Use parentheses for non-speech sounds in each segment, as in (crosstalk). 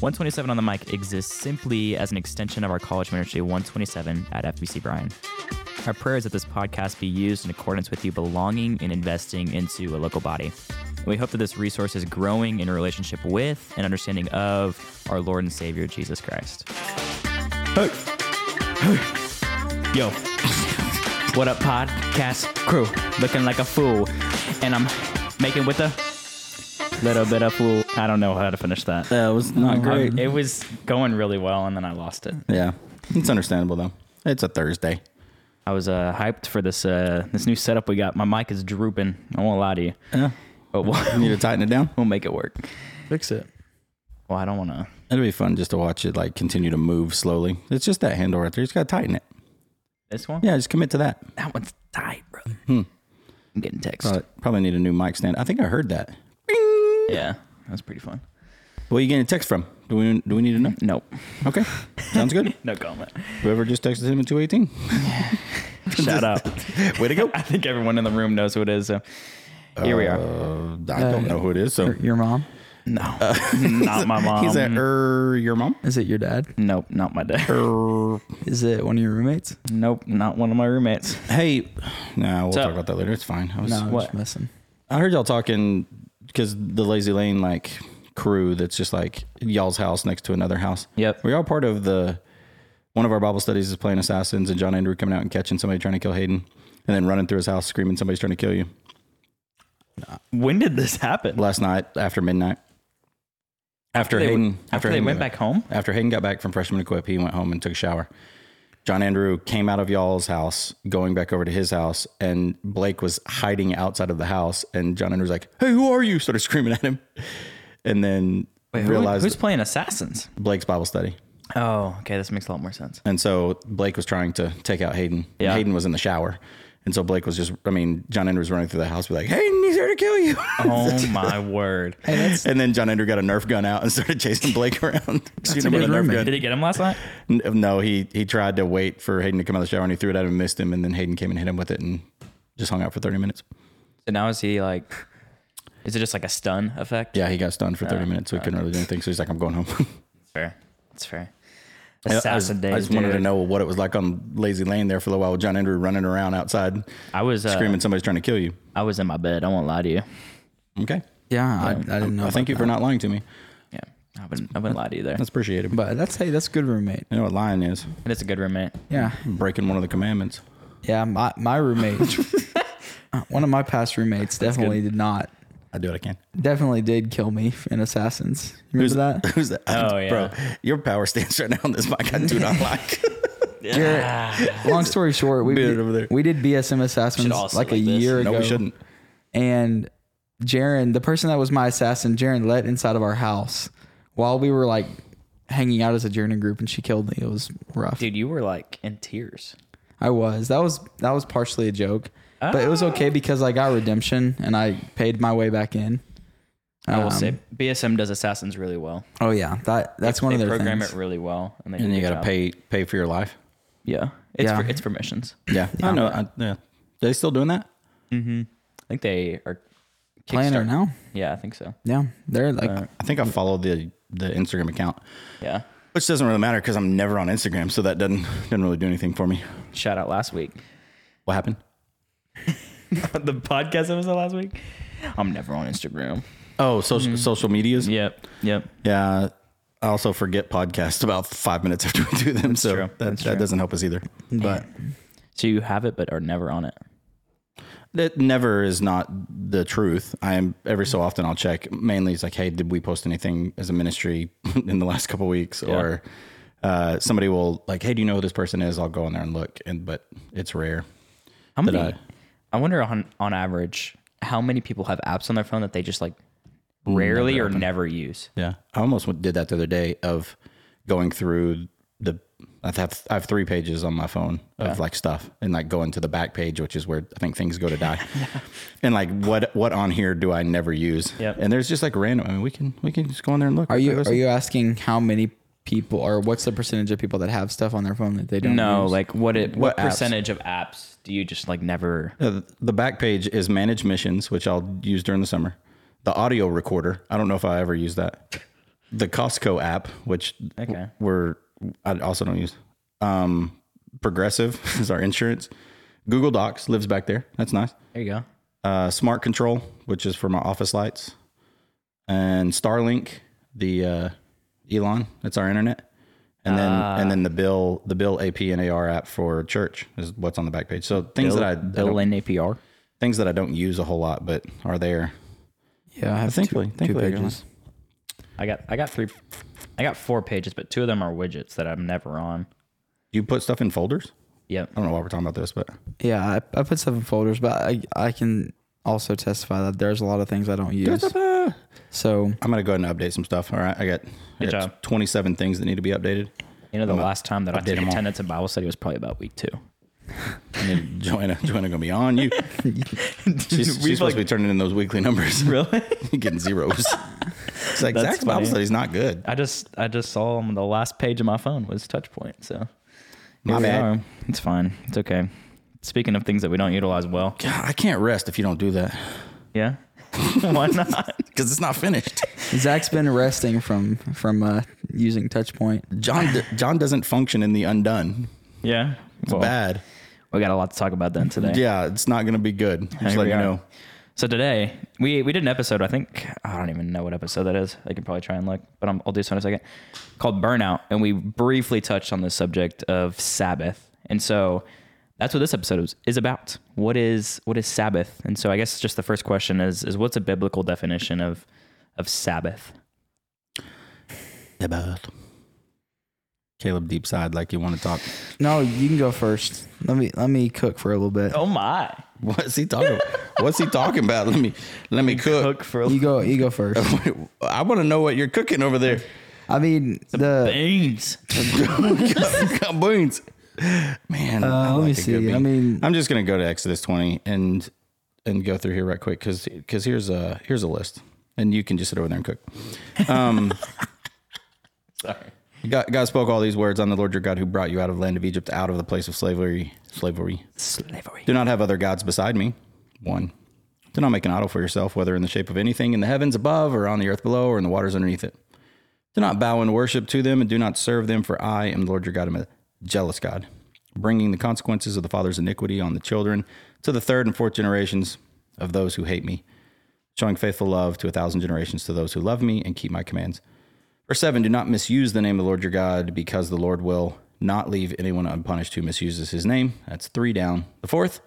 127 on the mic exists simply as an extension of our college ministry 127 at FBC Bryan. Our prayer is that this podcast be used in accordance with you belonging and investing into a local body. And we hope that this resource is growing in relationship with and understanding of our Lord and Savior Jesus Christ. Hey. Yo. what up, podcast crew? Looking like a fool. And I'm making with a little bit of fool. I don't know how to finish that. That was not great. It was going really well, and then I lost it. yeah, it's understandable though. It's a Thursday. I was uh, hyped for this uh, this new setup we got. My mic is drooping. I won't lie to you, Yeah, but you we'll, need to tighten it down. (laughs) we'll make it work. Fix it. Well, I don't want to. It'll be fun just to watch it like continue to move slowly. It's just that handle right there. You just gotta tighten it. This one? Yeah, just commit to that. That one's tight, bro. Hmm. I'm getting text. Probably, probably need a new mic stand. I think I heard that. Yeah, that was pretty fun. Where are you getting a text from? Do we do we need to know? Nope. Okay, sounds good. (laughs) No comment. Whoever just texted him at two eighteen. (laughs) Shout out. (laughs) Way to go. I think everyone in the room knows who it is. So here we are. Uh, I don't know who it is. So Your, your mom? No, not my mom. he's at er your mom. Is it your dad? Nope, not my dad. Er, Is it one of your roommates? Nope, not one of my roommates. hey, nah, we'll So- talk about that later. It's fine. I was, No, I'm what? just messing. I heard y'all talking because the Lazy Lane like crew that's just like y'all's house next to another house. Yep. Were y'all part of the one of our Bible studies is playing assassins and John Andrew coming out and catching somebody trying to kill Hayden and then running through his house screaming somebody's trying to kill you When did this happen? last night after midnight. After, They were- Hayden after they Hayden went back home. after Hayden got back from freshman equip, he went home and took a shower. John Andrew came out of y'all's house, going back over to his house, and Blake was hiding outside of the house. And John Andrew was like, "Hey, who are you?" (laughs) Started screaming at him, and then Wait, who- realized who's playing assassins? Blake's Bible study. Oh, okay, this makes a lot more sense. And so Blake was trying to take out Hayden. Yeah. Hayden was in the shower. And so Blake was just, I mean, John Andrew was running through the house, be like, Hayden, he's here to kill you. (laughs) Oh my word! and then John Andrew got a Nerf gun out and started chasing Blake around, (laughs) shooting him with a Nerf gun. Did he get him last night? No, he he tried to wait for Hayden to come out of the shower and he threw it at him and missed him. And then Hayden came and hit him with it and just hung out for 30 minutes. So now is he like? Is it just like a stun effect? Yeah, he got stunned for 30 minutes, so he couldn't really do anything. So he's like, I'm going home. It's (laughs) fair. It's fair. I just, Assassin days. I just wanted to know what it was like on Lazy Lane there for a little while with John Andrew running around outside I was uh, screaming somebody's trying to kill you. I was in my bed. I won't lie to you. Okay. Yeah, I, I didn't know. I thank about you for not lying to me. Yeah, I wouldn't. I wouldn't lie to you there. That's appreciated. But But that's hey, that's a good roommate. you know what lying is? It is a good roommate. Yeah, Breaking one of the commandments. yeah. My my roommate, (laughs) uh, one of my past roommates, definitely did not. I do what I can. Definitely did kill me in Assassins. You remember that? (laughs) Who's that? Oh, yeah. Bro, your power stance right now on this mic, I do not (laughs) like. Jarrett, long (laughs) story short, we did, over there. we did BSM Assassins Should like a like this. year no, ago. we shouldn't. and Jaren, the person that was my assassin, Jaren let inside of our house while we were like hanging out as a journey group, and she killed me. It was rough. Dude, you were like in tears. I was. That was that was partially a joke, but it was okay because I got redemption and I paid my way back in. I will Um, say BSM does assassins really well. Oh yeah, that that's They- one of they their program things. it really well, and they And you got to pay pay for your life. Yeah, it's Yeah. For, it's for missions. Yeah, I know. I, yeah, are they still doing that? I think they are Playing it now. Yeah, I think so. Yeah, they're like I think I follow the the Instagram account, Yeah. which doesn't really matter because I'm never on Instagram, so that doesn't (laughs) doesn't really do anything for me. Shout out last week. What happened? (laughs) the podcast episode last week. I'm never on Instagram. Oh, social social medias. Yep. Yep. Yeah, I also forget podcasts about five minutes after we do them, so true. that That's that true. doesn't help us either. but So you have it, but are never on it. That never is not the truth. I am every so often I'll check. Mainly, it's like, hey, did we post anything as a ministry (laughs) in the last couple weeks? Or uh, somebody will like, hey, do you know who this person is? I'll go in there and look. And but it's rare. How That many? I- I wonder on on average how many people have apps on their phone that they just like rarely or never use. Yeah, I almost did that the other day of going through the. I have I have three pages on my phone of like stuff, and like going to the back page, which is where I think things go to die. (laughs) yeah. And like what what on here do I never use? Yep. And there's just like random. I mean, we can we can just go in there and look. are you are you asking how many people or what's the percentage of people that have stuff on their phone that they don't No, use? like what it what, What percentage of apps do you just like never? Uh, the back page is manage missions, which I'll use during the summer. The audio recorder. I don't know if I ever use that. the Costco app, which Okay. we're I also don't use. Um, Progressive (laughs) is our insurance. Google Docs lives back there. That's nice. There you go. Uh, Smart Control, which is for my office lights, and Starlink, the uh, Elon. That's our internet. And then ah. and then the bill the bill AP and AR app for church is what's on the back page. So things Bill, that I, I Bill don't, and APR. things that I don't use a whole lot, but are there. Yeah, I have Thankfully- two, two thankfully I got pages. I got I got three I got four pages, but two of them are widgets that I'm never on. You put stuff in folders. Yep. I don't know why we're talking about this, but Yeah, I, I put stuff in folders, but I I can also testify that there's a lot of things I don't use. So I'm gonna go ahead and update some stuff. All right, I got, I Good got job. 27 things that need to be updated. You know, the last time that I did took all. attendance in Bible study was probably about week two. (laughs) And then Joanna, Joanna gonna be on you. (laughs) She's, she's supposed like- to be turning in those weekly numbers. (laughs) Really? getting zeros. It's like That's Zach's Bible funny. study's not good. I just I just saw on the last page of my phone was Touchpoint. So My here we bad. are. It's fine. It's okay. Speaking of things that we don't utilize well, God, I can't rest if you don't do that yeah. (laughs) Why not? because it's not finished. Zach's been resting from from uh, using Touchpoint. John John doesn't function in the undone. Yeah. It's Well, bad. We got a lot to talk about then today. Yeah, it's not gonna be good. Just Here let you are. know. So today we we did an episode. I think I don't even know what episode that is. I can probably try and look, but I'm, I'll do so in a second. Called burnout, and we briefly touched on the subject of Sabbath, and so that's what this episode is, is about. What is what is Sabbath? And so I guess just the first question is is what's a biblical definition of of Sabbath? Sabbath. Caleb deep side like you want to talk. No, you can go first. Let me let me cook for a little bit. Oh my! What's he talking about? What's he talking about? Let me let me cook. Cook for You go you go first. (laughs) I want to know what you're cooking over there. I mean the beans. (laughs) Beans. Man, uh, let me like good see. I mean I'm just gonna go to Exodus 20 and and go through here right quick because because here's a here's a list and you can just sit over there and cook. Um, (laughs) Sorry. God, God spoke all these words. I'm the Lord your God who brought you out of the land of Egypt, out of the place of slavery. Slavery. Slavery. Do not have other gods beside me. One. Do not make an idol for yourself, whether in the shape of anything in the heavens above, or on the earth below, or in the waters underneath it. Do not bow and worship to them, and do not serve them, for I am the Lord your God, jealous God, bringing the consequences of the father's iniquity on the children to the third and fourth generations of those who hate me, showing faithful love to a thousand generations to those who love me and keep my commands. Verse 7 Do not misuse the name of the Lord your God, because the Lord will not leave anyone unpunished who misuses his name. That's three down. The fourth,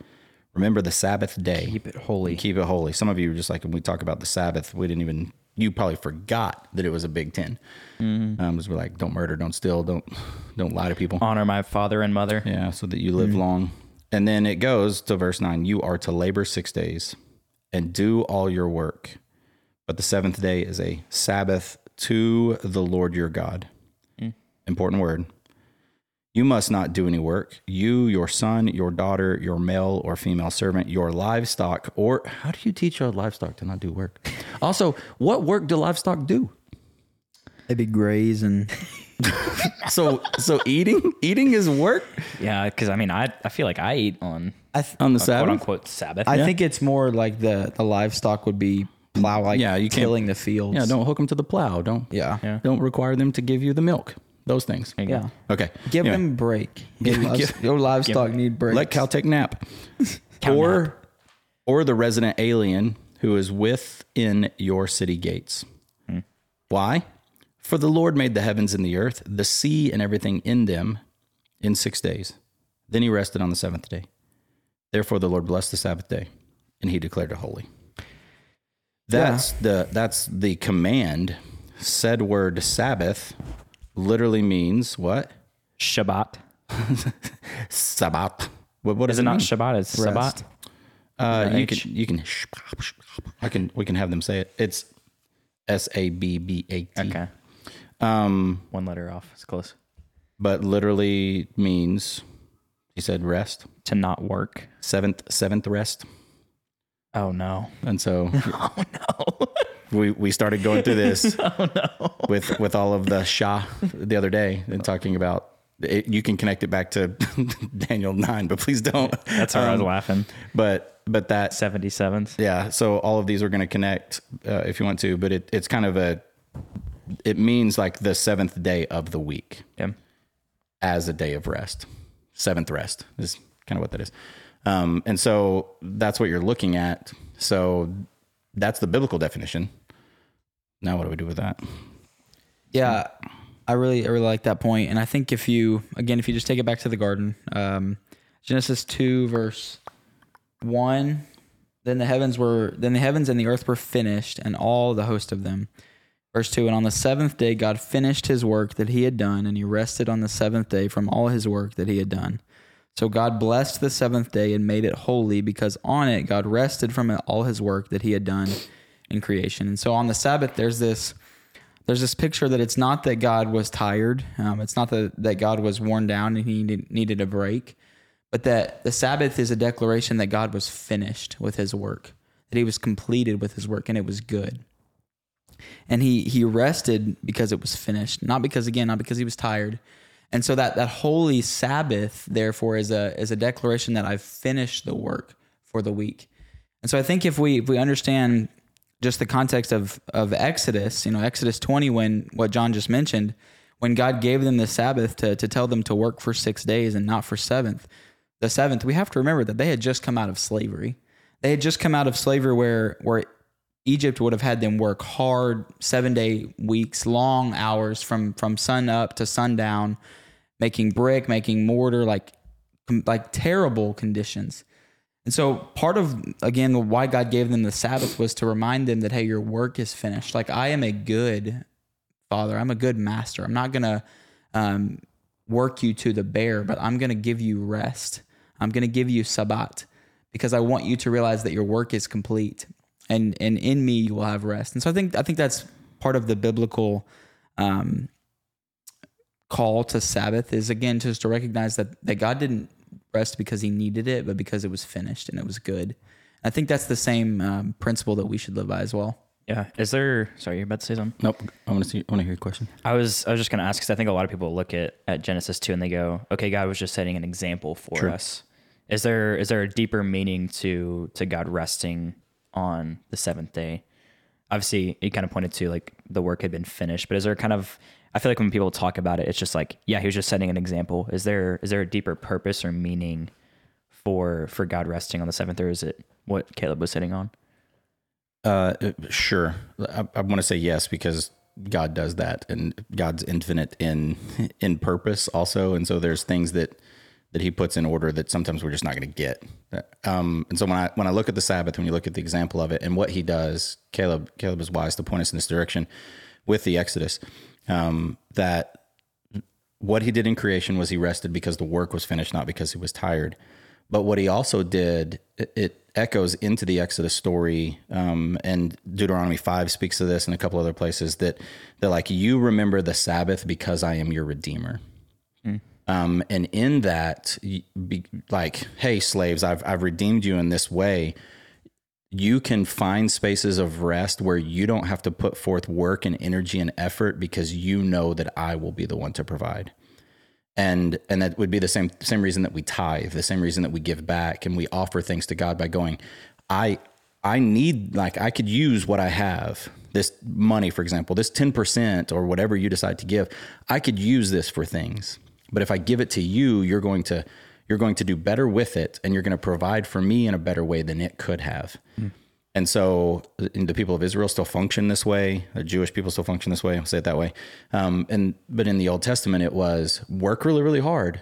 remember the Sabbath day. Keep it holy. Keep it holy. Some of you were just like, when we talk about the Sabbath, we didn't even, you probably forgot that it was a big 10 Mm-hmm. Um, we're like, don't murder, don't steal, don't, (sighs) don't lie to people. Honor my father and mother. Yeah, so that you live long. And then it goes to verse 9 You are to labor six days and do all your work. But the seventh day is a Sabbath to the Lord your God. Important word. You must not do any work. You, your son, your daughter, your male or female servant, your livestock, or how do you teach your livestock to not do work? (laughs) Also, what work do livestock do? maybe graze and (laughs) So, so eating, eating is work Yeah, because I mean, I I feel like I eat on I th- on the Sabbath quote unquote Sabbath. I think it's more like the the livestock would be plow like Yeah, you can't- the fields. Yeah, don't hook them to the plow. Don't Yeah. Yeah. don't require them to give you the milk. Those things. There. Yeah. Okay. Give Anyway, them break. (laughs) Your, Give- lives- give- your livestock need breaks. let Cal take nap. (laughs) Cow or nap. or the resident alien who is within your city gates. Hmm. Why? For the Lord made the heavens and the earth, the sea and everything in them in 6 days. Then he rested on the 7th day. Therefore the Lord blessed the Sabbath day and he declared it holy. That's the that's the command. Said word Sabbath literally means what? Shabbat. Sabbath. What, what Is it it not mean? Shabbat? It's Sabbat. Uh, you H? can you can I can we can have them say it. It's S A B B A T. Okay. Um, One letter off. It's close. but literally means he said rest To not work. seventh seventh rest, Oh no. and so (laughs) Oh no. (laughs) we we started going through this (laughs) with with all of the Shah the other day and talking about. It, you can connect it back to (laughs) Daniel nine, but please don't. That's why I was Um, laughing. But but that 77s. Yeah, so all of these are going to connect uh, if you want to, but it, it's kind of a it means like the seventh day of the week Yeah. as a day of rest. Seventh rest is kind of what that is. Um, and so that's what you're looking at. So that's the biblical definition. Now, what do we do with that? Yeah, I really, I really like that point, and I think if you, again, if you just take it back to the garden, um, Genesis two verse one, then the heavens were, then the heavens and the earth were finished, and all the host of them. Verse two, and on the seventh day God finished His work that He had done, and He rested on the seventh day from all His work that He had done. So God blessed the seventh day and made it holy, because on it God rested from all His work that He had done in creation. And so on the Sabbath, there's this there's this picture that it's not that God was tired, um, it's not that, that God was worn down and he needed, needed a break, but that the Sabbath is a declaration that God was finished with his work, that he was completed with his work, and it was good. And he he rested because it was finished, not because again, not because he was tired. And so that that holy Sabbath, therefore, is a is a declaration that I've finished the work for the week. And so I think if we if we understand just the context of of Exodus, you know, Exodus 20 when what John just mentioned, when God gave them the Sabbath to to tell them to work for 6 days and not for 7th. The 7th, we have to remember that they had just come out of slavery. They had just come out of slavery where where Egypt would have had them work hard, 7-day weeks, long hours from from sun up to sundown, making brick, making mortar, like like terrible conditions. And so part of again why God gave them the Sabbath was to remind them that hey, your work is finished. Like I am a good father. I'm a good master. I'm not gonna um, work you to the bear, but I'm gonna give you rest. I'm gonna give you Sabbat because I want you to realize that your work is complete, and and in me you will have rest. And so I think I think that's part of the biblical um, call to Sabbath is again just to recognize that that God didn't rest because he needed it, but because it was finished and it was good. I think that's the same um, principle that we should live by as well. Yeah. Is there? Sorry, you're about to say something. Nope. I want to see. I want to hear your question. I was I was just gonna ask because I think a lot of people look at at Genesis two and they go, okay, God was just setting an example for True. us. Is there is there a deeper meaning to to God resting on the seventh day? Obviously, you kind of pointed to like the work had been finished, but is there kind of I feel like when people talk about it, it's just like, yeah, he was just setting an example. Is there is there a deeper purpose or meaning for for God resting on the seventh, or is it what Caleb was sitting on? Uh, sure. I, I want to say yes because God does that, and God's infinite in (laughs) in purpose also, and so there's things that that He puts in order that sometimes we're just not going to get. Um, and so when I when I look at the Sabbath, when you look at the example of it and what He does, Caleb Caleb is wise to point us in this direction with the Exodus. Um, that what He did in creation was He rested because the work was finished, not because He was tired. But what he also did, it, it echoes into the Exodus story, um, and Deuteronomy five speaks to this, and a couple other places that they're like, "You remember the Sabbath because I am your redeemer." Um, and in that, be, like, hey, slaves, I've I've redeemed you in this way. You can find spaces of rest where you don't have to put forth work and energy and effort because you know that I will be the one to provide. And and that would be the same same reason that we tithe the same reason that we give back and we offer things to god by going i i need like i could use what i have. This money for example this 10% or whatever you decide to give i could use this for things. But if i give it to you you're going to you're going to do better with it and you're going to provide for me in a better way than it could have and so the people of Israel still function this way. The Jewish people still function this way. I'll say it that way. Um, and but in the Old Testament, it was work really, really hard,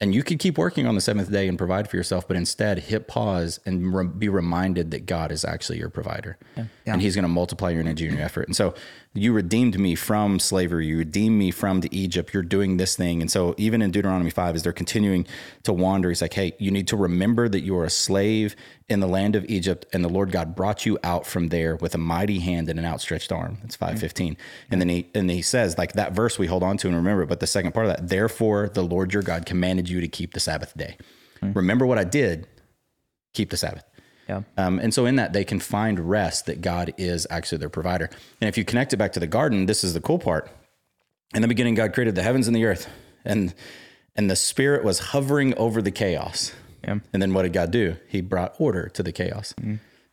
and you could keep working on the seventh day and provide for yourself. But instead, hit pause and re- be reminded that God is actually your provider, and He's going to multiply your energy and your effort. And so you redeemed me from slavery. You redeemed me from the Egypt. You're doing this thing. And so even in Deuteronomy five, as they're continuing to wander, He's like, "Hey, you need to remember that you are a slave." in the land of Egypt, and the Lord God brought you out from there with a mighty hand and an outstretched arm. That's five mm. fifteen. And then he and he says, like that verse we hold on to and remember, it, but the second part of that, therefore the Lord your God commanded you to keep the Sabbath day. Mm. Remember what I did, keep the Sabbath. Yeah. Um, and so in that they can find rest that God is actually their provider. And if you connect it back to the garden, this is the cool part. In the beginning, God created the heavens and the earth, and and the Spirit was hovering over the chaos. Yeah. And then what did God do? He brought order to the chaos.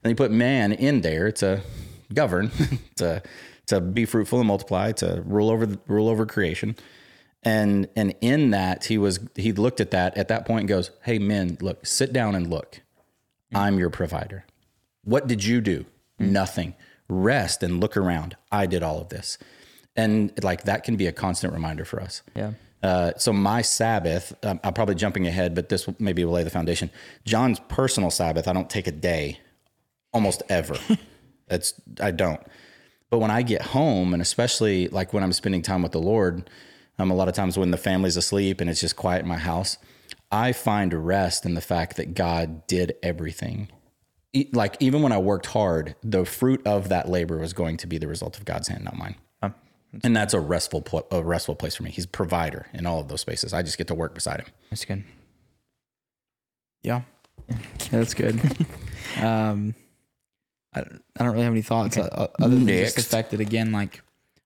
And he put man in there to govern, (laughs) to to be fruitful and multiply, to rule over the, rule over creation. And and in that he was he looked at that at that point and goes, "Hey men, look, sit down and look. I'm your provider. What did you do? Nothing. Rest and look around. I did all of this." And like that can be a constant reminder for us. Yeah. Uh, so my Sabbath, um, I'm probably jumping ahead, but this will maybe will lay the foundation. John's personal Sabbath, I don't take a day, almost ever. (laughs) That's I don't. But when I get home, and especially like when I'm spending time with the Lord, um, a lot of times when the family's asleep and it's just quiet in my house, I find rest in the fact that God did everything. E- Like even when I worked hard, the fruit of that labor was going to be the result of God's hand, not mine. Um, And that's a restful, pl- a restful place for me. He's provider in all of those spaces. I just get to work beside him. That's good. Yeah, Yeah, (laughs) that's good. (laughs) um, I, I don't really have any thoughts uh, other than just the fact that again, like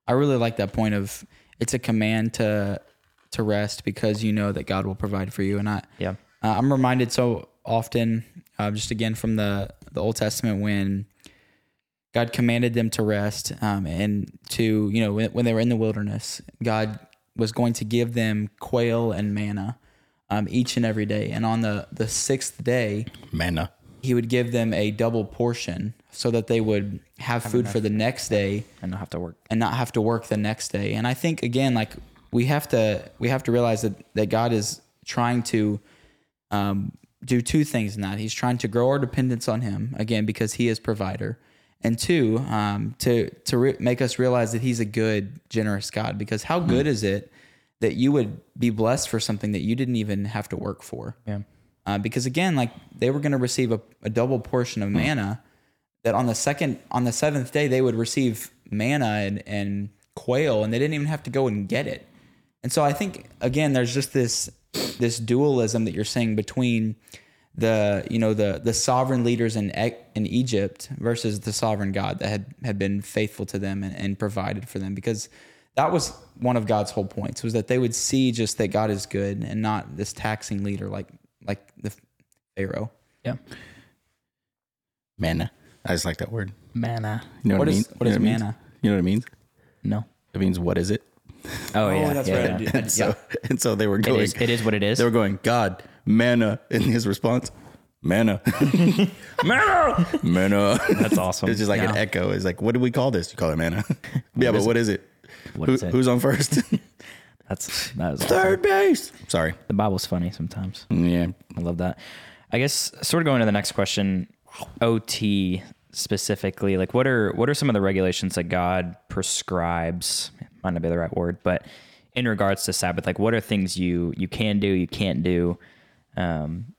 I really like that point of it's a command to to rest because you know that God will provide for you, and I Yeah. uh, I'm reminded so often, uh, just again from the the Old Testament when God commanded them to rest, um, and to you know when, when they were in the wilderness, God was going to give them quail and manna um, each and every day, and on the the sixth day, Manna. He would give them a double portion so that they would have food for the next day And not have to work. and not have to work the next day. And I think again, like we have to we have to realize that that God is trying to um, do two things in that. He's trying to grow our dependence on Him again because He is provider, and two, um, to to re- make us realize that He's a good, generous God. Because how good is it that you would be blessed for something that you didn't even have to work for? Yeah. uh, because again, like they were going to receive a, a double portion of manna. That on the second, on the seventh day, they would receive manna and, and quail, and they didn't even have to go and get it. And so I think again, there's just this this dualism that you're saying between the you know the the sovereign leaders in in Egypt versus the sovereign God that had had been faithful to them and, and provided for them because that was one of God's whole points was that they would see just that God is good and not this taxing leader like like the Pharaoh. Yeah. Manna. I just like that word. Manna. You know What what, it is- means? what You is know it means? manna? You know what it means? No. It means what is it? Oh, oh, yeah. that's yeah, right. (laughs) yeah. And so, and so they were going. is, it is what it is. They were going, God, manna. In his response, manna, (laughs) manna, manna. That's awesome. It's just like an echo. It's like, what do we call this? You call it manna. (laughs) yeah, but what is it? What Who, is it? Who's on first? That's that is awesome. Third base. Sorry. The Bible's funny sometimes. Mm, yeah. I love that. I guess sort of going to the next question, OT specifically, like what are what are some of the regulations that God prescribes? Might not be the right word, but in regards to Sabbath, like what are things you you can do, you can't do? Um,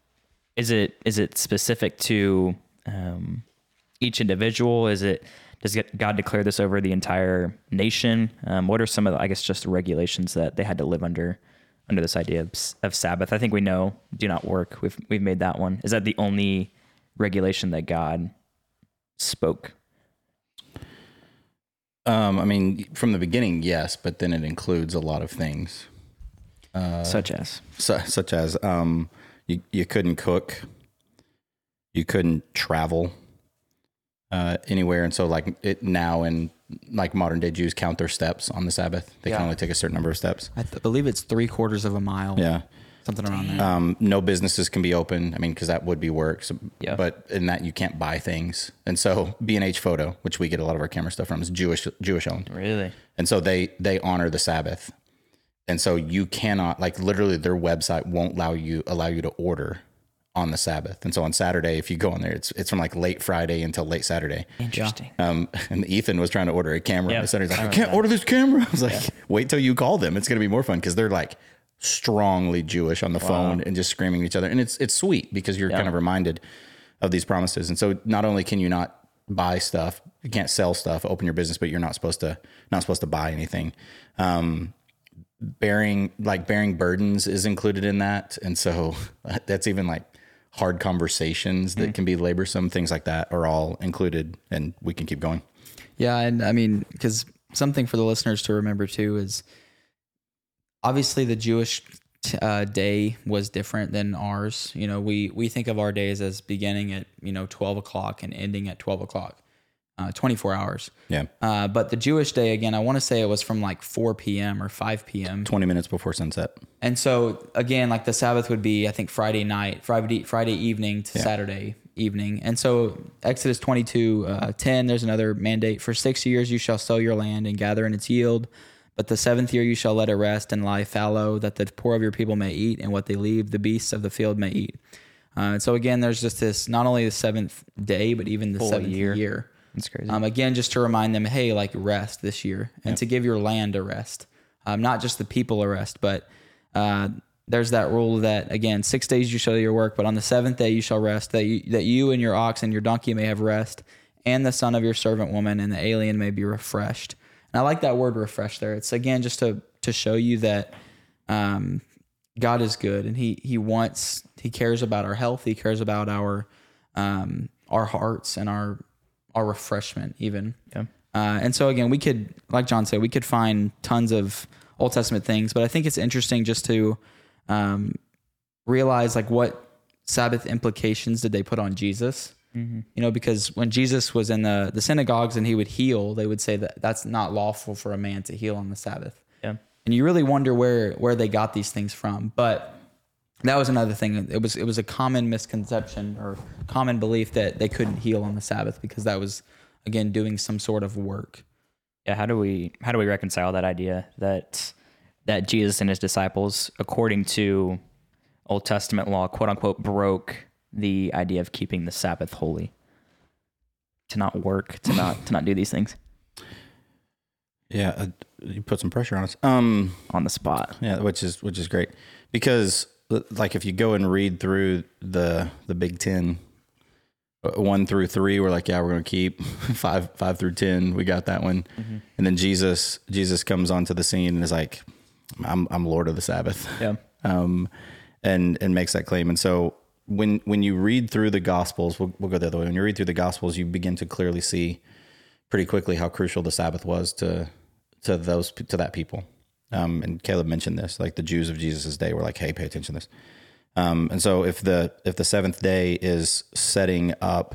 is it is it specific to um, each individual? Is it does God declare this over the entire nation? Um, what are some of the I guess just regulations that they had to live under under this idea of, of Sabbath? I think we know do not work. We've we've made that one. Is that the only regulation that God spoke? Um, I mean, from the beginning, yes, but then it includes a lot of things, Such as su- such as um, you you couldn't cook, you couldn't travel uh, anywhere, and so like it now in like modern day Jews count their steps on the Sabbath. They Yeah. can only take a certain number of steps. I th- believe it's three quarters of a mile. Yeah. Something around there. Um, no businesses can be open. I mean, because that would be work. So, Yeah. But in that, you can't buy things. And so, B and H Photo, which we get a lot of our camera stuff from, is Jewish Jewish owned. really And so they they honor the Sabbath. And so you cannot like literally their website won't allow you allow you to order on the Sabbath. And so on Saturday, if you go on there, it's it's from like late Friday until late Saturday. interesting. Um, and Ethan was trying to order a camera. Yeah, on Saturday. He's like, I I, can't that. order this camera. (laughs) I was like, wait till you call them. It's gonna be more fun because they're like strongly Jewish on the phone and just screaming at each other. And it's it's sweet because you're kind of reminded of these promises. And so not only can you not buy stuff, you can't sell stuff, open your business, but you're not supposed to not supposed to buy anything. Um, bearing like bearing burdens is included in that, and so (laughs) that's even like hard conversations that can be laborsome. Things like that are all included, and we can keep going. Yeah, and I mean, because something for the listeners to remember too is obviously the Jewish uh, day was different than ours. You know, we we think of our days as beginning at you know twelve o'clock and ending at twelve o'clock. uh, 24 hours. Yeah. Uh, but the Jewish day, again, I want to say it was from like 4 p.m. or 5 p.m. 20 minutes before sunset. And so again, like the Sabbath would be, I think Friday night, Friday Friday evening to Saturday evening. And so Exodus 22, uh, 10, there's another mandate. For six years you shall sow your land and gather in its yield. But the seventh year you shall let it rest and lie fallow, that the poor of your people may eat, and what they leave, the beasts of the field may eat. Uh, and so again, there's just this not only the seventh day, but even the seventh year. year. That's crazy. Um, again, just to remind them, hey, like rest this year, and to give your land a rest, um, not just the people a rest, but uh, there's that rule that again, six days you shall do your work, but on the seventh day you shall rest, that you, that you and your ox and your donkey may have rest, and the son of your servant woman and the alien may be refreshed. And I like that word refresh there. It's again just to to show you that um, God is good, and he he wants he cares about our health, he cares about our um, our hearts and our our refreshment even. Yeah. Uh, and so again, we could, like John said, we could find tons of Old Testament things, but I think it's interesting just to um, realize like what Sabbath implications did they put on Jesus? Mm-hmm. You know, because when Jesus was in the the synagogues and he would heal, they would say that that's not lawful for a man to heal on the Sabbath. yeah. And you really wonder where where they got these things from, but that was another thing. It was it was a common misconception or common belief that they couldn't heal on the Sabbath because that was again doing some sort of work. Yeah. How do we how do we reconcile that idea that that Jesus and his disciples, according to Old Testament law, quote unquote, broke the idea of keeping the Sabbath holy, to not work, to not to not do these things Yeah. Uh, you put some pressure on us. Um, on the spot. Yeah, which is which is great because like if you go and read through the the Big Ten, uh, through three, we're like, yeah, we're gonna keep (laughs) five five through ten. We got that one, and then Jesus Jesus comes onto the scene and is like, I'm I'm Lord of the Sabbath. Yeah. (laughs) um, and and makes that claim. And so when when you read through the Gospels, we'll, we'll go the other way. When you read through the Gospels, you begin to clearly see pretty quickly how crucial the Sabbath was to to those to that people. Um, and Caleb mentioned this, like the Jews of Jesus' day were like, "Hey, pay attention to this." Um, and so if the if the seventh day is setting up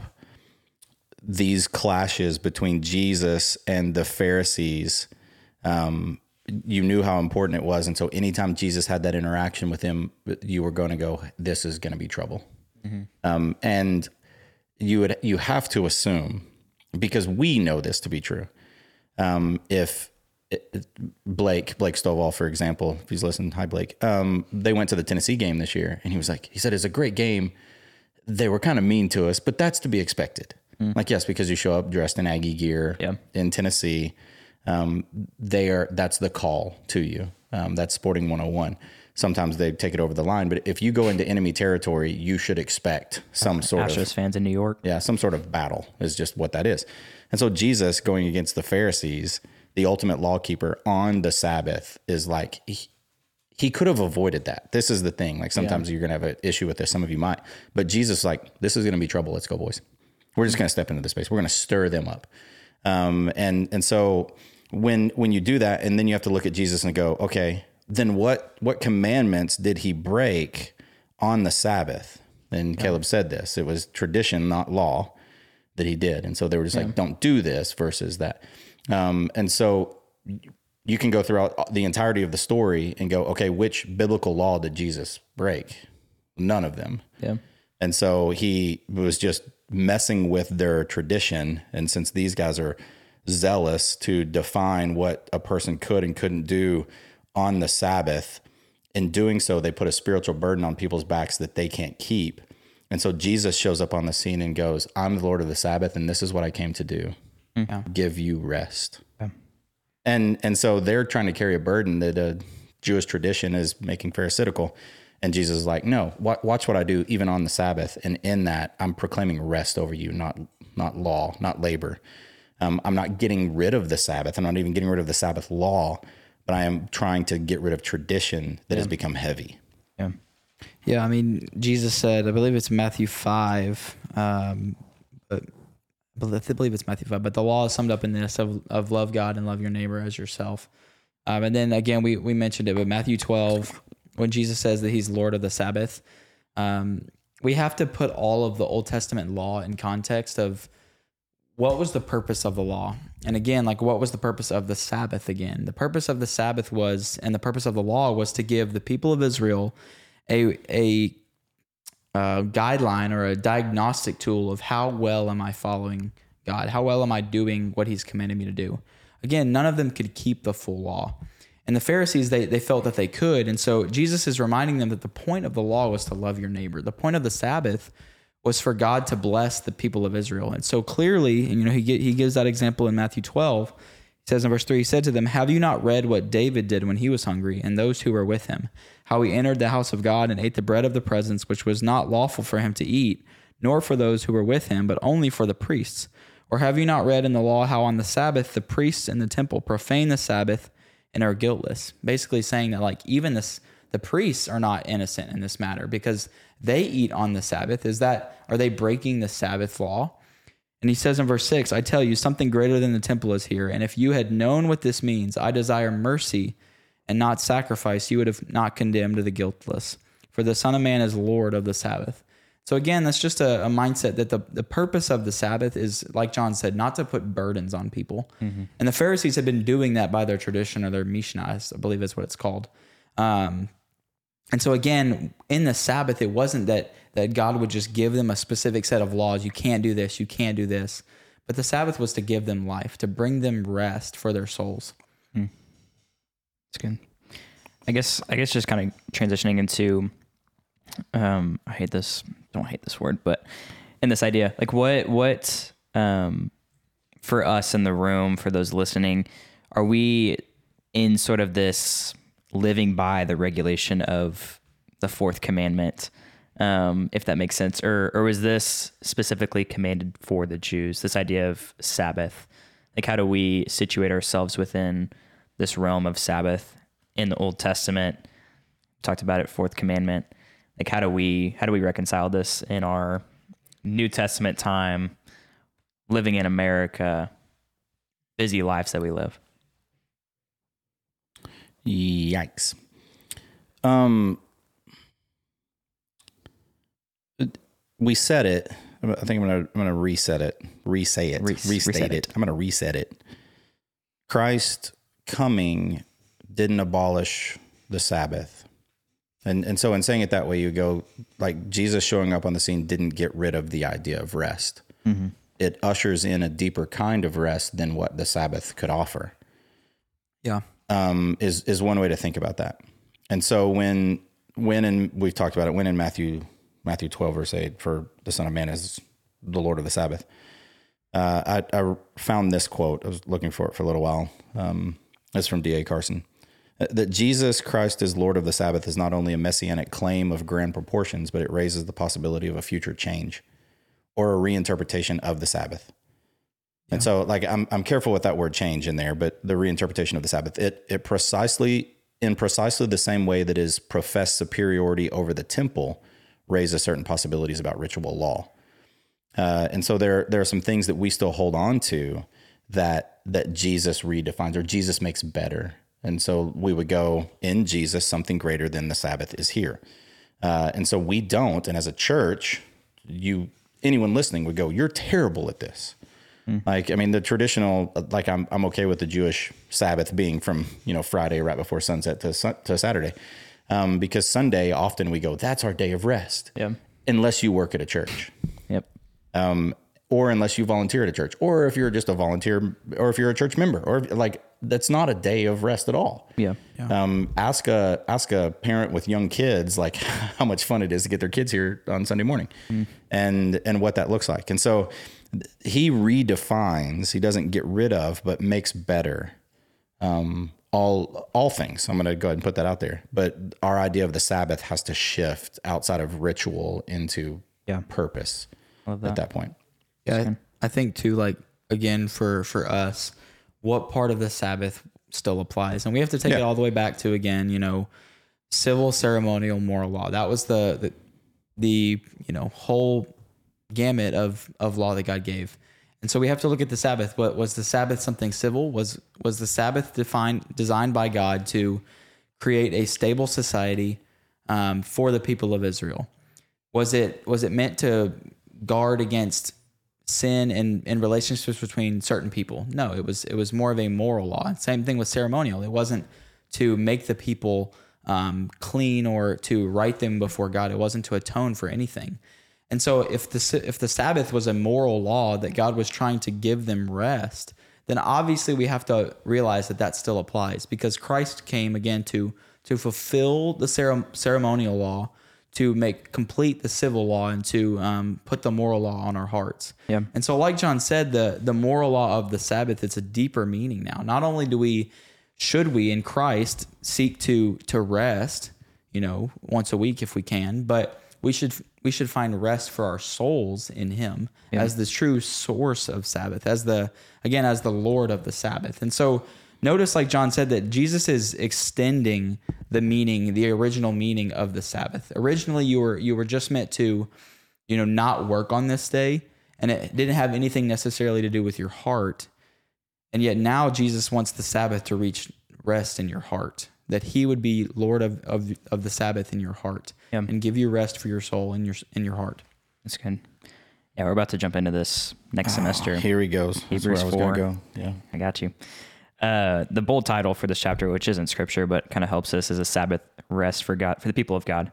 these clashes between Jesus and the Pharisees, um, you knew how important it was, and so anytime Jesus had that interaction with him, you were going to go, "This is going to be trouble," um, and you would you have to assume because we know this to be true. Um, if it- Blake Blake Stovall, for example, if he's listening, hi Blake. Um, they went to the Tennessee game this year, and he was like, he said it's a great game. They were kind of mean to us, but that's to be expected. Like yes, because you show up dressed in Aggie gear Yeah. in Tennessee, um, they are that's the call to you. Um, that's sporting 101. Sometimes they take it over the line, but if you go into enemy territory, you should expect some sort of Astros fans in New York. yeah, some sort of battle is just what that is. And so Jesus going against the Pharisees, the ultimate lawkeeper on the Sabbath is like he, he could have avoided that. This is the thing. Like sometimes you're going to have an issue with this. Some of you might, but Jesus like this is to be trouble. Let's go, boys. We're just to step into the space. We're to stir them up. Um, and and so when when you do that, and then you have to look at Jesus and go, okay, then what what commandments did he break on the Sabbath? And Caleb said this. It was tradition, not law, that he did. And so they were just like, don't do this versus that. Um, and so you can go throughout the entirety of the story and go, okay, which biblical law did Jesus break? None of them. Yeah. And so he was just messing with their tradition. And since these guys are zealous to define what a person could and couldn't do on the Sabbath, in doing so, they put a spiritual burden on people's backs that they can't keep. And so Jesus shows up on the scene and goes, I'm the Lord of the Sabbath, and this is what I came to do mm-hmm. give you rest. And and so they're trying to carry a burden that a Jewish tradition is making pharisaical. And Jesus is like, no, watch what I do even on the Sabbath. And in that, I'm proclaiming rest over you, not not law, not labor. Um, I'm not getting rid of the Sabbath. I'm not even getting rid of the Sabbath law, but I am trying to get rid of tradition that has become heavy. Yeah. Yeah, I mean, Jesus said, I believe it's Matthew 5, um, but I believe I believe it's Matthew 5, but the law is summed up in this of, of love God and love your neighbor as yourself. Um, and then again, we, we mentioned it, but Matthew 12, when Jesus says that he's Lord of the Sabbath, um, we have to put all of the Old Testament law in context of what was the purpose of the law? And again, like what was the purpose of the Sabbath again? The purpose of the Sabbath was, and the purpose of the law was to give the people of Israel a, a, uh guideline or a diagnostic tool of how well am I following God? How well am I doing what He's commanded me to do? Again, none of them could keep the full law. And the Pharisees, they, they felt that they could. And so Jesus is reminding them that the point of the law was to love your neighbor. The point of the Sabbath was for God to bless the people of Israel. And so clearly, and you know, he, he gives that example in Matthew 12. He says in verse 3, he said to them, Have you not read what David did when he was hungry and those who were with him? How he entered the house of God and ate the bread of the presence, which was not lawful for him to eat, nor for those who were with him, but only for the priests. Or have you not read in the law how on the Sabbath the priests in the temple profane the Sabbath and are guiltless? Basically saying that like even this the priests are not innocent in this matter because they eat on the Sabbath. Is that are they breaking the Sabbath law? And he says in verse 6, I tell you, something greater than the temple is here. And if you had known what this means, I desire mercy and not sacrifice, you would have not condemned the guiltless. For the Son of Man is Lord of the Sabbath. So again, that's just a, a mindset that the, the purpose of the Sabbath is, like John said, not to put burdens on people. And the Pharisees had been doing that by their tradition or their Mishnah, I believe is what it's called. Um, and so again, in the Sabbath, it wasn't that that God would just give them a specific set of laws. You can't do this, you can't do this. But the Sabbath was to give them life, to bring them rest for their souls. It's good. I guess I guess just kind of transitioning into um I hate this don't hate this word, but in this idea, like what what um for us in the room, for those listening, are we in sort of this living by the regulation of the fourth commandment? Um, if that makes sense, or or was this specifically commanded for the Jews? This idea of Sabbath, like how do we situate ourselves within this realm of Sabbath in the Old Testament? Talked about it, fourth commandment. Like how do we how do we reconcile this in our New Testament time, living in America, busy lives that we live? Yikes. Um, we said it. I think I'm gonna I'm gonna reset it, resay it, Re- restate it. it. I'm gonna reset it. Christ coming didn't abolish the Sabbath, and and so in saying it that way, you go like Jesus showing up on the scene didn't get rid of the idea of rest. It ushers in a deeper kind of rest than what the Sabbath could offer Yeah. Um, is is one way to think about that. And so when when and we've talked about it when in Matthew Matthew twelve verse eight for the Son of Man is the Lord of the Sabbath. Uh, I, I found this quote. I was looking for it for a little while. Um, it's from D. A. Carson. Uh, That Jesus Christ is Lord of the Sabbath is not only a messianic claim of grand proportions, but it raises the possibility of a future change or a reinterpretation of the Sabbath. And so, like, I'm I'm careful with that word change in there, but the reinterpretation of the Sabbath, it it precisely in precisely the same way that is professed superiority over the temple raises certain possibilities about ritual law. Uh, and so there there are some things that we still hold on to that that Jesus redefines or Jesus makes better. And so we would go in Jesus, something greater than the Sabbath is here. Uh, and so we don't. And as a church, you anyone listening would go, "You're terrible at this." Like, I mean, the traditional, like, I'm I'm okay with the Jewish Sabbath being from you know Friday right before sunset to sun, to Saturday, um, because Sunday often we go, "That's our day of rest." Yeah. Unless you work at a church, Yep. um, or unless you volunteer at a church, or if you're just a volunteer, or if you're a church member, or like that's not a day of rest at all. Yeah. Um, ask a ask a parent with young kids like (laughs) how much fun it is to get their kids here on Sunday morning, and and what that looks like. And so he redefines. He doesn't get rid of, but makes better um, all all things. I'm going to go ahead and put that out there. But our idea of the Sabbath has to shift outside of ritual into Yeah. purpose Love at that. that point. Yeah, I, I think too. Like again, for for us, what part of the Sabbath still applies, and we have to take it all the way back to again, you know, civil, ceremonial, moral law. That was the the, the you know whole gamut of of law that God gave. And so we have to look at the Sabbath. What was the Sabbath something civil? Was was the Sabbath defined designed by God to create a stable society um, for the people of Israel? Was it was it meant to guard against sin and, and relationships between certain people. No, it was it was more of a moral law. Same thing with ceremonial. It wasn't to make the people um, clean or to right them before God. It wasn't to atone for anything. And so if the if the Sabbath was a moral law that God was trying to give them rest, then obviously we have to realize that that still applies because Christ came again to to fulfill the ceremonial law, to make complete the civil law, and to um, put the moral law on our hearts. Yeah. And so, like John said, the the moral law of the Sabbath it's a deeper meaning now. Not only do we should we in Christ seek to to rest, you know, once a week if we can, but we should we should find rest for our souls in him yeah. as the true source of Sabbath, as the again as the Lord of the Sabbath. And so notice like John said that Jesus is extending the meaning, the original meaning of the Sabbath. Originally you were you were just meant to you know not work on this day and it didn't have anything necessarily to do with your heart. And yet now Jesus wants the Sabbath to reach rest in your heart that he would be Lord of, of, of the Sabbath in your heart yeah. and give you rest for your soul and your in your heart. That's good. Yeah, we're about to jump into this next oh, semester. Here he goes. Hebrews That's where I was 4. Go. Yeah, I got you. Uh, the bold title for this chapter, which isn't scripture but kind of helps us, is a Sabbath rest for God for the people of God.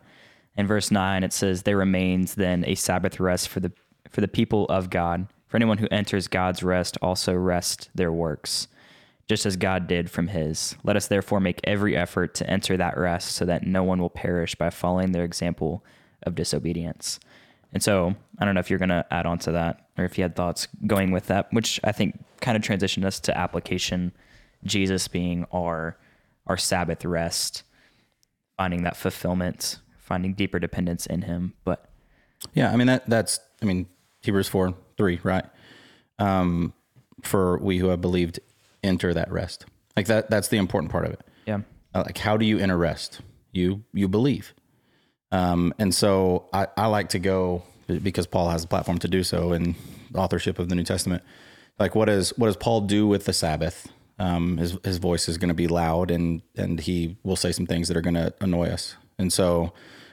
In verse nine, it says, "There remains then a Sabbath rest for the for the people of God. For anyone who enters God's rest also rest their works." Just as God did from his. Let us therefore make every effort to enter that rest so that no one will perish by following their example of disobedience. And so I don't know if you're going to add on to that or if you had thoughts going with that, which I think kind of transitioned us to application, Jesus being our our Sabbath rest, finding that fulfillment, finding deeper dependence in him. But yeah, I mean that that's I mean Hebrews 4, 3, right? Um, for we who have believed enter that rest. Like that that's the important part of it. Yeah. Uh, like how do you enter rest? You you believe. Um, and so I, I like to go because Paul has the platform to do so in authorship of the New Testament. Like what is what does Paul do with the Sabbath? Um, his his voice is going to be loud and and he will say some things that are going to annoy us. And so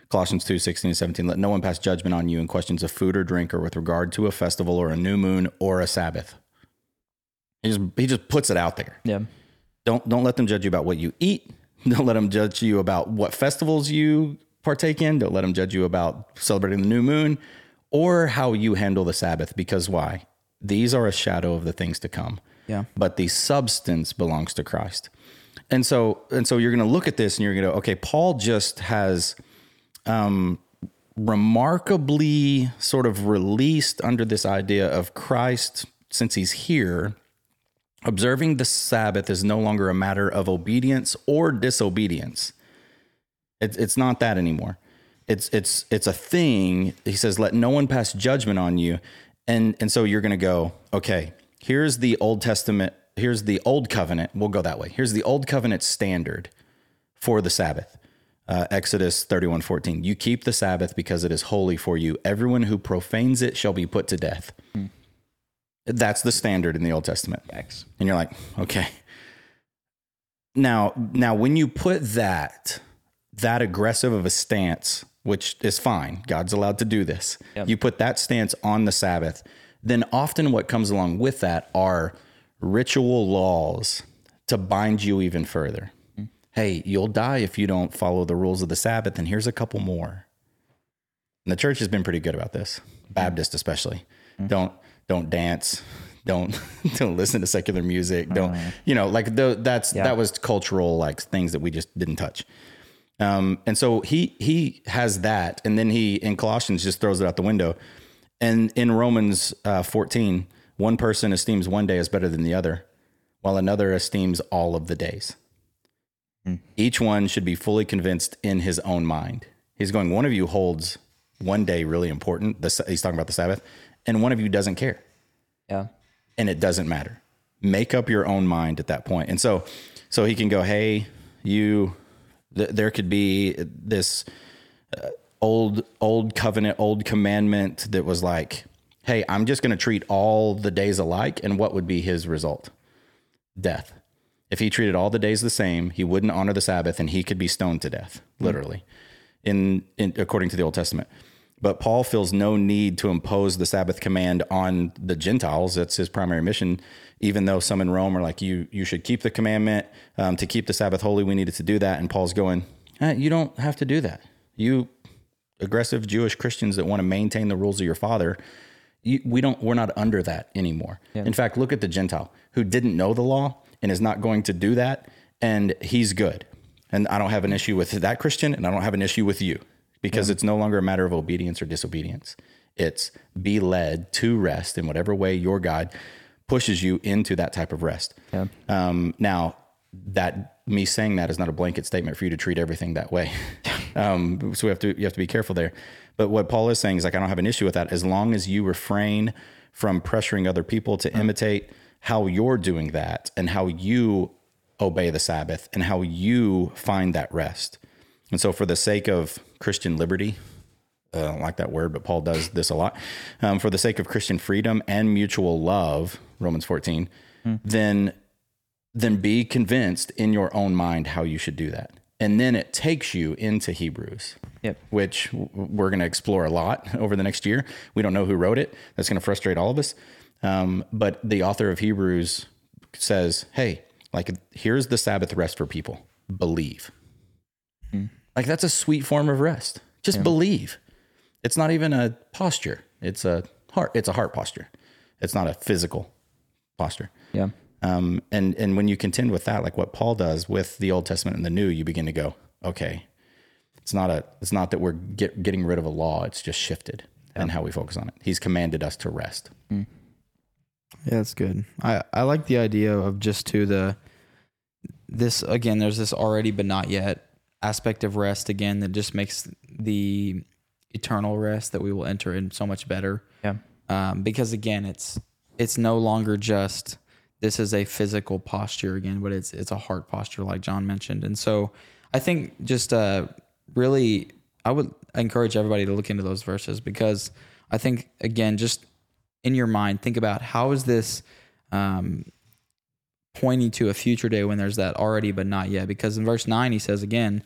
Colossians 2, 16 and 17, let no one pass judgment on you in questions of food or drink or with regard to a festival or a new moon or a Sabbath. He just he just puts it out there. Yeah. Don't don't let them judge you about what you eat. (laughs) Don't let them judge you about what festivals you partake in. Don't let them judge you about celebrating the new moon or how you handle the Sabbath. Because why? These are a shadow of the things to come. Yeah. But the substance belongs to Christ. And so and so you're going to look at this and you're going to okay, Paul just has um remarkably sort of released under this idea of Christ since he's here Observing the Sabbath is no longer a matter of obedience or disobedience. It's it's not that anymore. It's it's it's a thing. He says, "Let no one pass judgment on you," and and so you're going to go, okay. Here's the Old Testament. Here's the Old Covenant. We'll go that way. Here's the Old Covenant standard for the Sabbath. Uh, Exodus 31 14. You keep the Sabbath because it is holy for you. Everyone who profanes it shall be put to death. Hmm. That's the standard in the Old Testament. Yikes. And you're like, okay. Now, now when you put that that aggressive of a stance, which is fine, God's allowed to do this. Yep. You put that stance on the Sabbath, then often what comes along with that are ritual laws to bind you even further. Mm-hmm. Hey, you'll die if you don't follow the rules of the Sabbath, and here's a couple more. And the church has been pretty good about this, Baptist especially. Mm-hmm. Don't don't dance don't (laughs) don't listen to secular music don't oh, you know like the, that's yeah. that was cultural like things that we just didn't touch. Um, and so he he has that and then he in colossians just throws it out the window. And in romans uh, 14 one person esteems one day as better than the other while another esteems all of the days. Mm. each one should be fully convinced in his own mind. He's going one of you holds one day really important the, he's talking about the sabbath and one of you doesn't care. Yeah. And it doesn't matter. Make up your own mind at that point. And so, so he can go, Hey, you, th- there could be this uh, old, old covenant, old commandment that was like, Hey, I'm just going to treat all the days alike. And what would be his result? Death. If he treated all the days the same, he wouldn't honor the Sabbath and he could be stoned to death, literally, mm-hmm. in, in according to the Old Testament. But Paul feels no need to impose the Sabbath command on the Gentiles. That's his primary mission. Even though some in Rome are like, you you should keep the commandment um, to keep the Sabbath holy. We needed to do that, and Paul's going, eh, you don't have to do that. You aggressive Jewish Christians that want to maintain the rules of your father, you, we don't. We're not under that anymore. In fact, look at the Gentile who didn't know the law and is not going to do that, and he's good. And I don't have an issue with that Christian, and I don't have an issue with you because it's no longer a matter of obedience or disobedience. It's be led to rest in whatever way your God pushes you into that type of rest. Um, now, that me saying that is not a blanket statement for you to treat everything that way. (laughs) um, so we have to you have to be careful there. But what Paul is saying is like I don't have an issue with that as long as you refrain from pressuring other people to imitate how you're doing that and how you obey the Sabbath and how you find that rest. And so, for the sake of Christian liberty, uh, I don't like that word, but Paul does this a lot. Um, for the sake of Christian freedom and mutual love, Romans 14, then then be convinced in your own mind how you should do that. And then it takes you into Hebrews, Yep. which we're going to explore a lot (laughs) over the next year. We don't know who wrote it. That's going to frustrate all of us. Um, but the author of Hebrews says, hey, like, here's the Sabbath rest for people believe. Like, that's a sweet form of rest. Just believe. It's not even a posture, it's a heart, it's a heart posture. It's not a physical posture. Yeah. Um, and and when you contend with that, like what Paul does with the Old Testament and the New, you begin to go, okay, it's not a it's not that we're get, getting rid of a law; it's just shifted and how we focus on it. He's commanded us to rest. Yeah, that's good. I I like the idea of just to the this again. There's this already but not yet aspect of rest again that just makes the eternal rest that we will enter in so much better. Yeah. Um, because again, it's it's no longer just this is a physical posture again, but it's it's a heart posture like John mentioned. And so I think just uh really I would encourage everybody to look into those verses because I think again just in your mind think about how is this um pointing to a future day when there's that already but not yet because in verse 9 he says again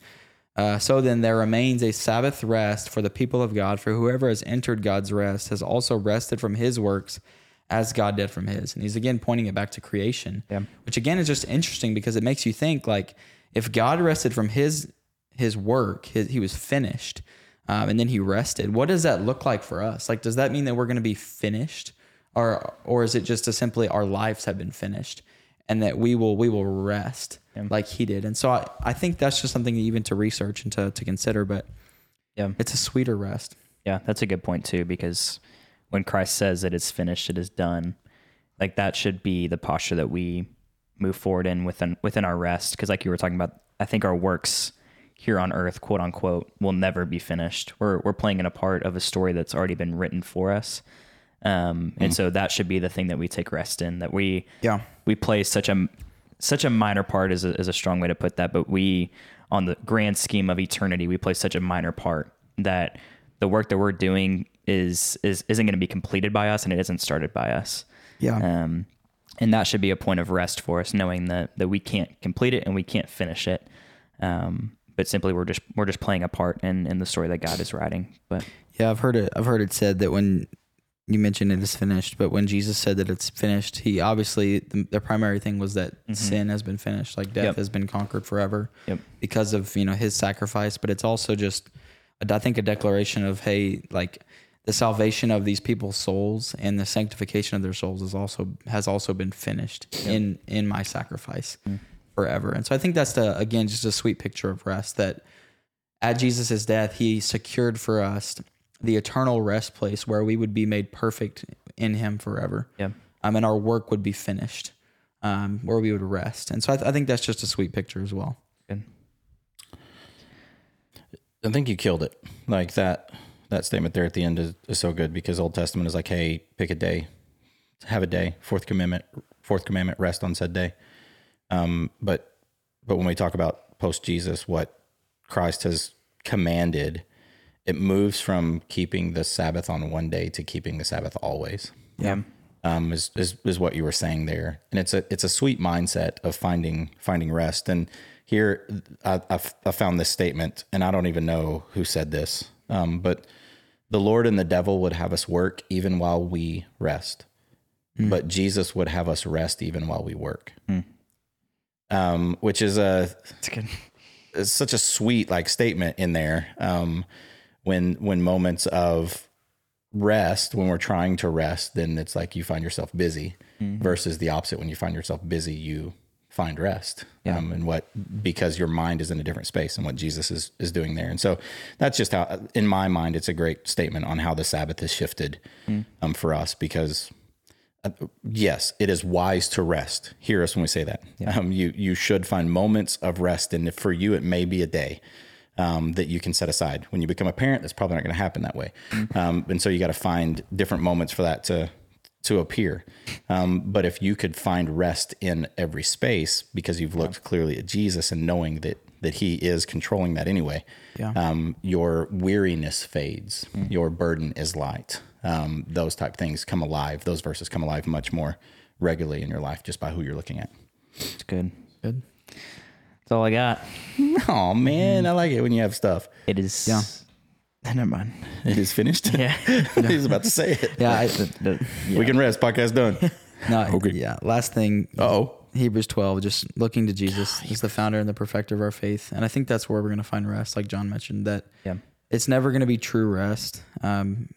uh, so then there remains a Sabbath rest for the people of God, for whoever has entered God's rest has also rested from his works as God did from his. And he's again pointing it back to creation, Yeah. which again is just interesting because it makes you think like if God rested from his his work, his, he was finished, um, and then he rested. What does that look like for us? Like, does that mean that we're going to be finished, or or is it just to simply our lives have been finished? And that we will we will rest like he did. And so I, I think that's just something even to research and to, to consider, but Yeah. it's a sweeter rest. Yeah, that's a good point too, because when Christ says it's finished, it is done, like that should be the posture that we move forward in within within our rest. Because like you were talking about, I think our works here on earth, quote unquote, will never be finished. We're we're playing in a part of a story that's already been written for us. Um, and so that should be the thing that we take rest in. That we Yeah. we play such a such a minor part is a, is a strong way to put that, but we on the grand scheme of eternity, we play such a minor part that the work that we're doing is is isn't going to be completed by us and it isn't started by us. Yeah. Um, and that should be a point of rest for us, knowing that that we can't complete it and we can't finish it. Um, but simply we're just we're just playing a part in in the story that God is writing. But Yeah, I've heard it. I've heard it said that when you mentioned it is finished, but when Jesus said that it's finished, he obviously the, the primary thing was that mm-hmm. sin has been finished, like death Yep. has been conquered forever, Yep. because of you know his sacrifice. But it's also just, I think, a declaration of hey, like the salvation of these people's souls and the sanctification of their souls is also has also been finished in in my sacrifice mm. forever. And so I think that's the again just a sweet picture of rest that at Jesus' death, he secured for us the eternal rest place where we would be made perfect in him forever. yeah, Um, and our work would be finished, um, where we would rest. And so I, th- I think that's just a sweet picture as well. good. I think you killed it. Like that that statement there at the end is, is so good because Old Testament is like, hey, pick a day, have a day, fourth commandment, fourth commandment, rest on said day. Um, but but when we talk about post Jesus, what Christ has commanded, it moves from keeping the Sabbath on one day to keeping the Sabbath always. Yeah. um, is, is is what you were saying there, and it's a it's a sweet mindset of finding finding rest. And here, I, I, f- I found this statement, and I don't even know who said this, um, but the Lord and the devil would have us work even while we rest, but Jesus would have us rest even while we work. Um, which is a It's good. it's such a sweet like statement in there. Um, when when moments of rest, when we're trying to rest, then it's like you find yourself busy, versus the opposite. When you find yourself busy, you find rest. Um, and what because your mind is in a different space and what Jesus is is doing there. And so that's just how, in my mind, it's a great statement on how the Sabbath has shifted um, for us because yes, it is wise to rest. Hear us when we say that. Um, you you should find moments of rest, and if for you it may be a day um, that you can set aside. When you become a parent, that's probably not going to happen that way, um, and so you got to find different moments for that to to appear. Um, but if you could find rest in every space because you've looked clearly at Jesus and knowing that that He is controlling that anyway, Yeah. um, your weariness fades, your burden is light. Um, those type things come alive. Those verses come alive much more regularly in your life just by who you're looking at. It's good. Good. That's all I got. (laughs) Oh man, I like it when you have stuff. It is. Yeah. Never mind. (laughs) It is finished. Yeah. (laughs) he was about to say it. Yeah. I, The- the- yeah. We can rest. Podcast done. no. Okay. Yeah. Last thing. Oh, Hebrews 12, just looking to Jesus. (sighs) He's the founder and the perfecter of our faith. And I think that's where we're going to find rest, like John mentioned, that Yeah. it's never going to be true rest. Um,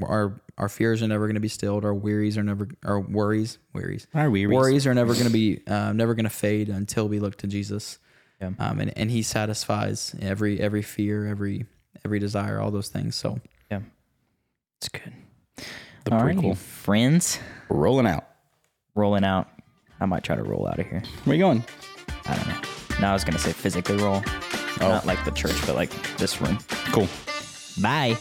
our our fears are never going to be stilled. Our wearies are never, our worries, worries, Our wearies. worries are never going to be, uh, never going to fade until we look to Jesus. Yeah. Um, and, and he satisfies every, every fear, every, every desire, all those things. So Yeah. It's good. The All righty, prequel. friends. Rolling out. Rolling out. I might try to roll out of here. Where you going? I don't know. Now I was gonna say physically roll, Oh. not like the church, but like this room. Cool. Bye.